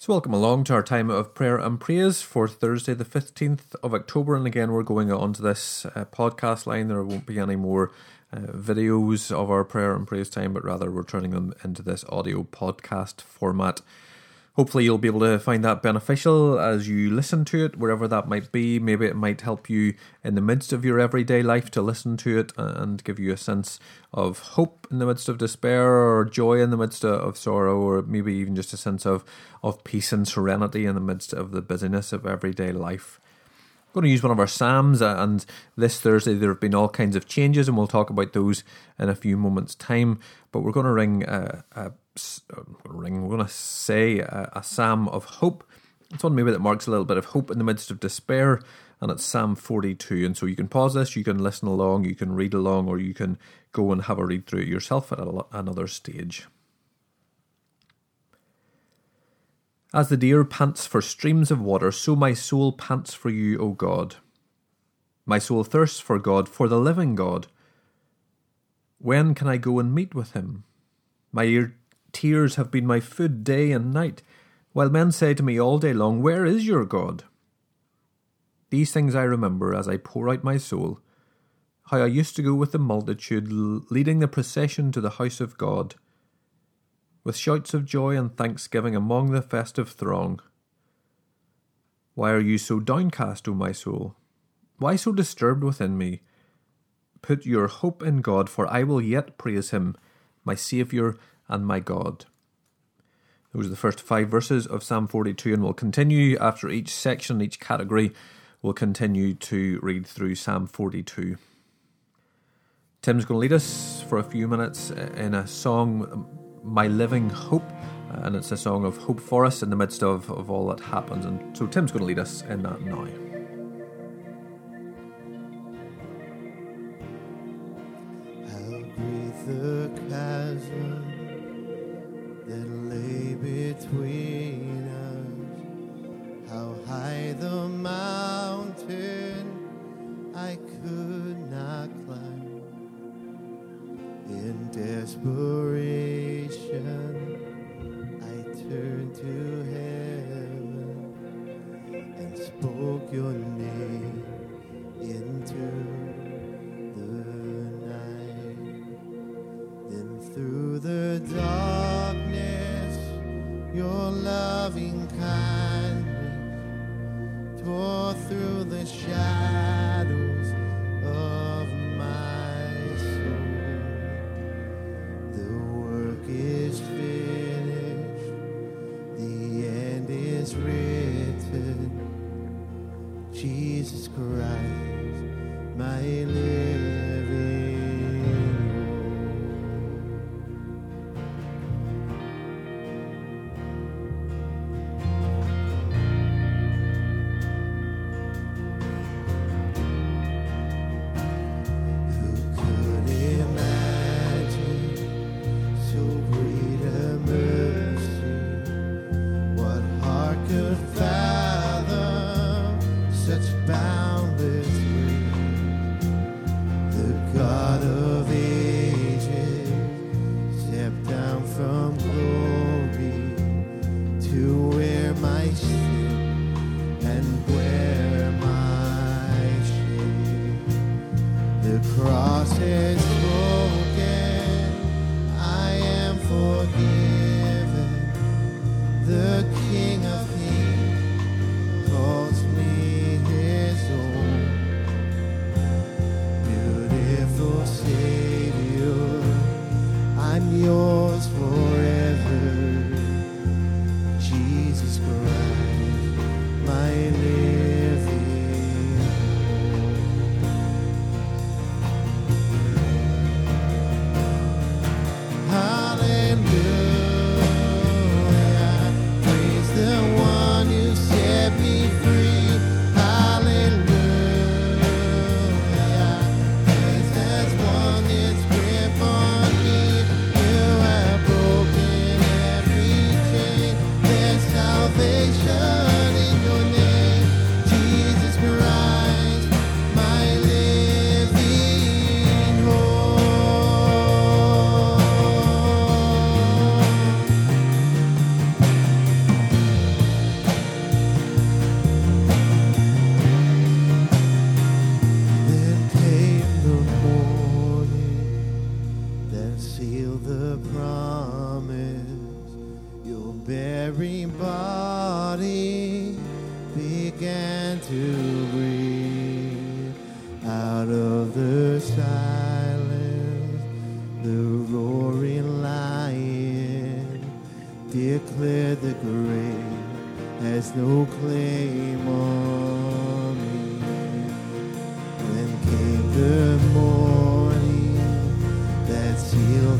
So, welcome along to our time of prayer and praise for Thursday, the 15th of October. And again, we're going on to this uh, podcast line. There won't be any more uh, videos of our prayer and praise time, but rather we're turning them into this audio podcast format. Hopefully, you'll be able to find that beneficial as you listen to it, wherever that might be. Maybe it might help you in the midst of your everyday life to listen to it and give you a sense of hope in the midst of despair or joy in the midst of sorrow, or maybe even just a sense of, of peace and serenity in the midst of the busyness of everyday life. I'm going to use one of our Psalms, uh, and this Thursday there have been all kinds of changes, and we'll talk about those in a few moments' time. But we're going to ring a, a Um, ring. We're going to say a, a psalm of hope. It's one maybe that marks a little bit of hope in the midst of despair, and it's Psalm 42. And so you can pause this, you can listen along, you can read along, or you can go and have a read through it yourself at a, another stage. As the deer pants for streams of water, so my soul pants for you, O God. My soul thirsts for God, for the living God. When can I go and meet with him? My ear Tears have been my food day and night, while men say to me all day long, Where is your God? These things I remember as I pour out my soul, how I used to go with the multitude, leading the procession to the house of God, with shouts of joy and thanksgiving among the festive throng. Why are you so downcast, O my soul? Why so disturbed within me? Put your hope in God, for I will yet praise him, my Saviour and my God. Those are the first five verses of Psalm 42, and we'll continue after each section, each category, we'll continue to read through Psalm 42. Tim's going to lead us for a few minutes in a song, My Living Hope, and it's a song of hope for us in the midst of, of all that happens. And so Tim's going to lead us in that now. How great the chasm that lay kindness through the shadows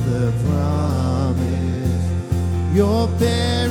the promise. Your very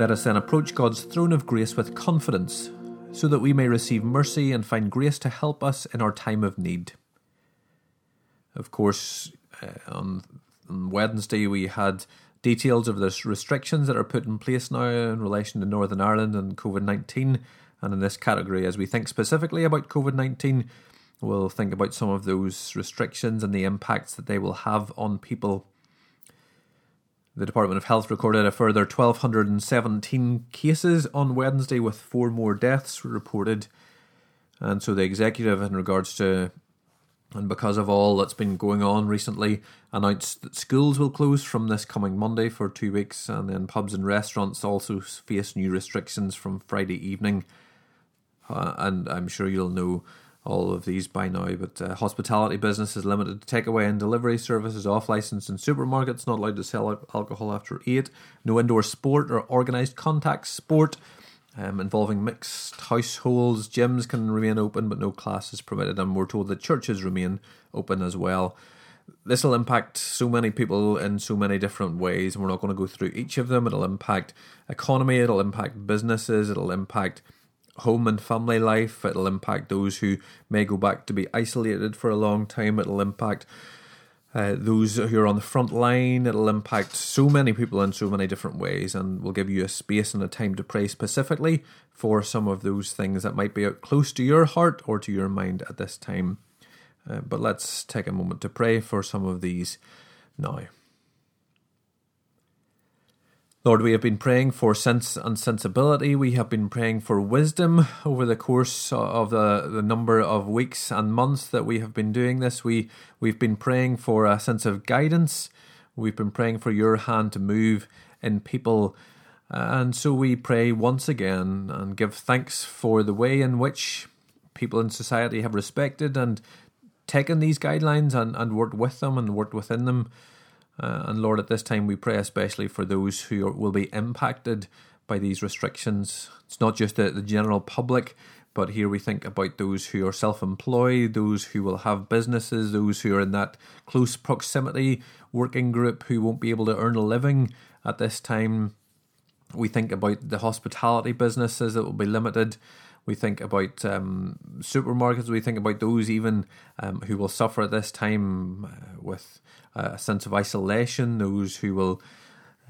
Let us then approach God's throne of grace with confidence, so that we may receive mercy and find grace to help us in our time of need. Of course, uh, on, on Wednesday we had details of the restrictions that are put in place now in relation to Northern Ireland and COVID 19. And in this category, as we think specifically about COVID 19, we'll think about some of those restrictions and the impacts that they will have on people. The Department of Health recorded a further 1,217 cases on Wednesday, with four more deaths reported. And so the executive, in regards to and because of all that's been going on recently, announced that schools will close from this coming Monday for two weeks, and then pubs and restaurants also face new restrictions from Friday evening. Uh, and I'm sure you'll know all of these by now, but uh, hospitality business is limited to takeaway and delivery services off license in supermarkets, not allowed to sell alcohol after 8, no indoor sport or organised contact sport um, involving mixed households. Gyms can remain open, but no classes permitted, and we're told that churches remain open as well. This will impact so many people in so many different ways, and we're not going to go through each of them. It'll impact economy, it'll impact businesses, it'll impact home and family life, it'll impact those who may go back to be isolated for a long time, it'll impact uh, those who are on the front line. It'll impact so many people in so many different ways, and we'll give you a space and a time to pray specifically for some of those things that might be close to your heart or to your mind at this time. Uh, but let's take a moment to pray for some of these now. Lord, we have been praying for sense and sensibility. We have been praying for wisdom over the course of the, the number of weeks and months that we have been doing this. We we've been praying for a sense of guidance. We've been praying for your hand to move in people. And so we pray once again and give thanks for the way in which people in society have respected and taken these guidelines and, and worked with them and worked within them. Uh, and Lord, at this time we pray especially for those who are, will be impacted by these restrictions. It's not just the, the general public, but here we think about those who are self employed, those who will have businesses, those who are in that close proximity working group who won't be able to earn a living at this time. We think about the hospitality businesses that will be limited. We think about um, supermarkets. We think about those even um, who will suffer at this time uh, with a sense of isolation, those who will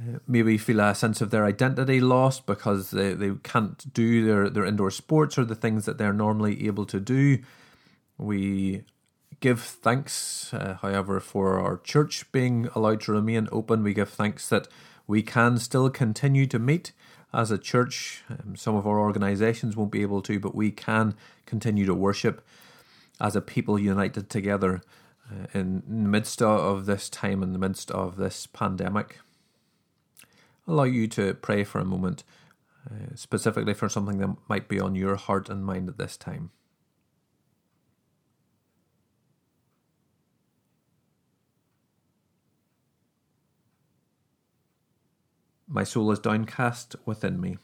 uh, maybe feel a sense of their identity lost because they, they can't do their, their indoor sports or the things that they're normally able to do. We give thanks, uh, however, for our church being allowed to remain open. We give thanks that we can still continue to meet as a church. Um, some of our organisations won't be able to, but we can continue to worship as a people united together uh, in, in the midst of this time, in the midst of this pandemic. Allow you to pray for a moment, uh, specifically for something that might be on your heart and mind at this time. My soul is downcast within me.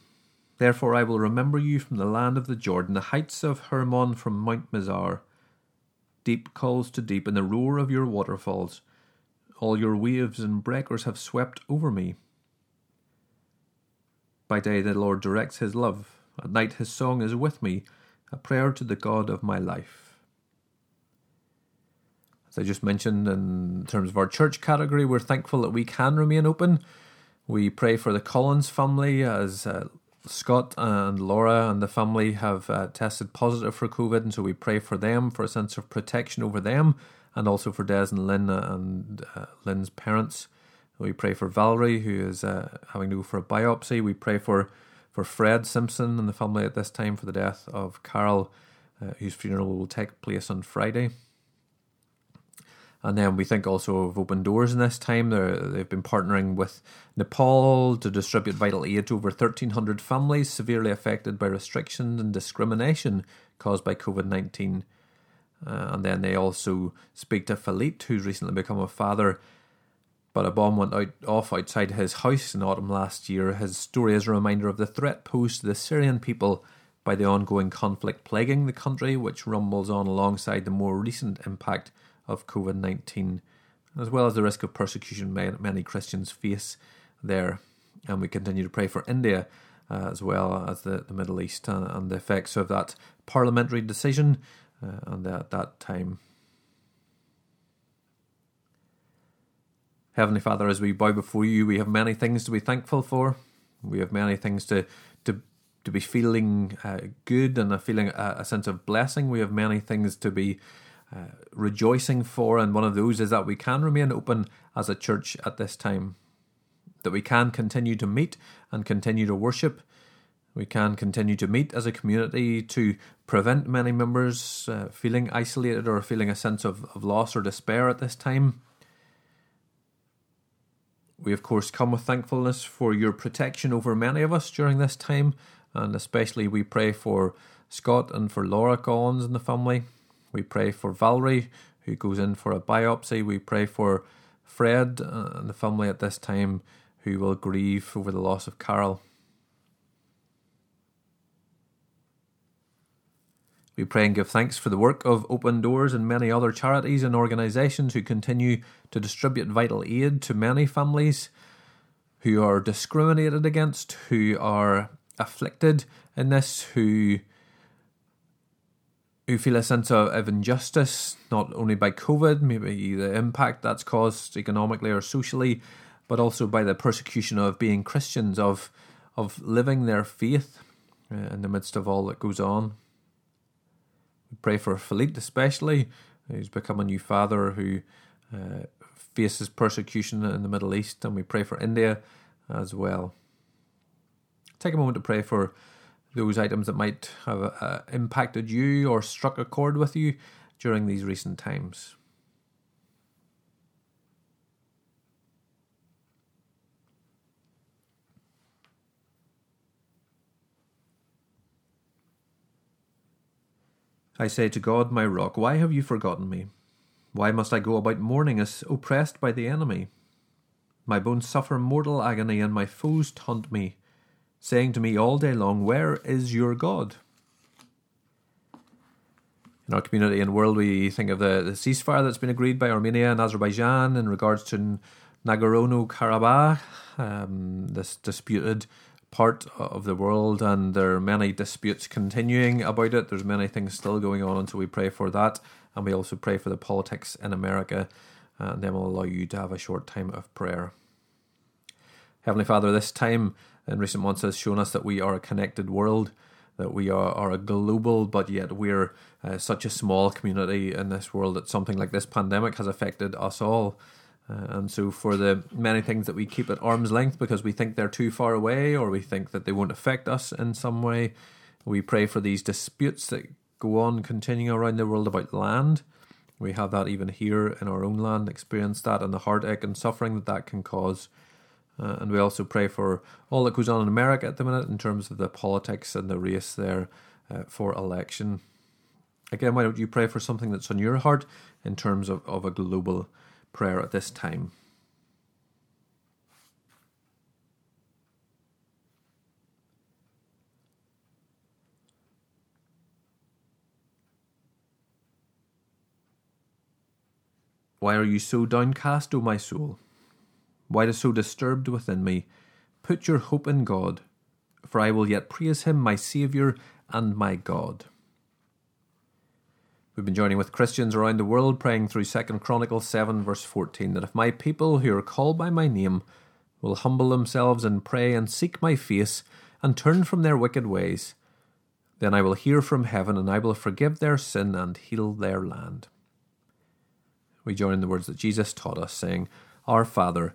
Therefore I will remember you from the land of the Jordan, the heights of Hermon from Mount Mizar. Deep calls to deep in the roar of your waterfalls. All your waves and breakers have swept over me. By day the Lord directs his love. At night his song is with me, a prayer to the God of my life. As I just mentioned, in terms of our church category, we're thankful that we can remain open. We pray for the Collins family as uh, Scott and Laura and the family have uh, tested positive for COVID, and so we pray for them for a sense of protection over them, and also for Des and Lynn and uh, Lynn's parents. We pray for Valerie, who is uh, having to go for a biopsy. We pray for, for Fred Simpson and the family at this time for the death of Carol, uh, whose funeral will take place on Friday. And then we think also of Open Doors in this time. They're, they've been partnering with Nepal to distribute vital aid to over 1,300 families severely affected by restrictions and discrimination caused by COVID 19. Uh, and then they also speak to Falit, who's recently become a father. But a bomb went out off outside his house in autumn last year. His story is a reminder of the threat posed to the Syrian people by the ongoing conflict plaguing the country, which rumbles on alongside the more recent impact of COVID 19, as well as the risk of persecution many Christians face there. And we continue to pray for India uh, as well as the, the Middle East and, and, the effects of that parliamentary decision uh, and at that time. Heavenly Father, as we bow before you, we have many things to be thankful for. We have many things to to to be feeling uh, good and a feeling a, a, sense of blessing. We have many things to be uh, rejoicing for, and one of those is that we can remain open as a church at this time. That we can continue to meet and continue to worship. We can continue to meet as a community to prevent many members uh, feeling isolated or feeling a sense of, of loss or despair at this time. We, of course, come with thankfulness for your protection over many of us during this time, and especially we pray for Scott and for Laura Collins and the family. We pray for Valerie, who goes in for a biopsy. We pray for Fred and the family at this time who will grieve over the loss of Carol. We pray and give thanks for the work of Open Doors and many other charities and organisations who continue to distribute vital aid to many families who are discriminated against, who are afflicted in this, who feel a sense of, injustice, not only by COVID, maybe the impact that's caused economically or socially, but also by the persecution of being Christians, of of living their faith uh, in the midst of all that goes on. We pray for Philippe, especially, who's become a new father who uh, faces persecution in the Middle East, and we pray for India as well. Take a moment to pray for those items that might have uh, impacted you or struck a chord with you during these recent times. I say to God, my rock, why have you forgotten me? Why must I go about mourning as oppressed by the enemy? My bones suffer mortal agony, and my foes taunt me. Saying to me all day long, Where is your God? In our community and world, we think of the, the ceasefire that's been agreed by Armenia and Azerbaijan in regards to Nagorno Karabakh, um, this disputed part of the world, and there are many disputes continuing about it. There's many things still going on, and so we pray for that, and we also pray for the politics in America, and then we'll allow you to have a short time of prayer. Heavenly Father, this time in recent months has shown us that we are a connected world, that we are, are a global, but yet we're uh, such a small community in this world that something like this pandemic has affected us all. Uh, and so, for the many things that we keep at arm's length because we think they're too far away or we think that they won't affect us in some way, we pray for these disputes that go on continuing around the world about land. We have that even here in our own land, experience that and the heartache and suffering that that can cause. Uh, and we also pray for all that goes on in America at the minute in terms of the politics and the race there uh, for election. Again, why don't you pray for something that's on your heart in terms of, of a global prayer at this time? Why are you so downcast, O my soul? Why is so disturbed within me? Put your hope in God, for I will yet praise him, my Saviour and my God. We've been joining with Christians around the world praying through 2 Chronicles 7 verse 14 that if my people who are called by my name will humble themselves and pray and seek my face and turn from their wicked ways, then I will hear from heaven and I will forgive their sin and heal their land. We join in the words that Jesus taught us, saying, Our Father,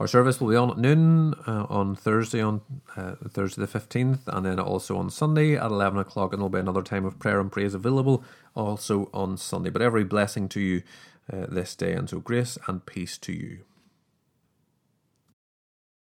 Our service will be on at noon uh, on Thursday, on uh, Thursday the 15th, and then also on Sunday at 11 o'clock, and there'll be another time of prayer and praise available also on Sunday. But every blessing to you uh, this day, and so grace and peace to you.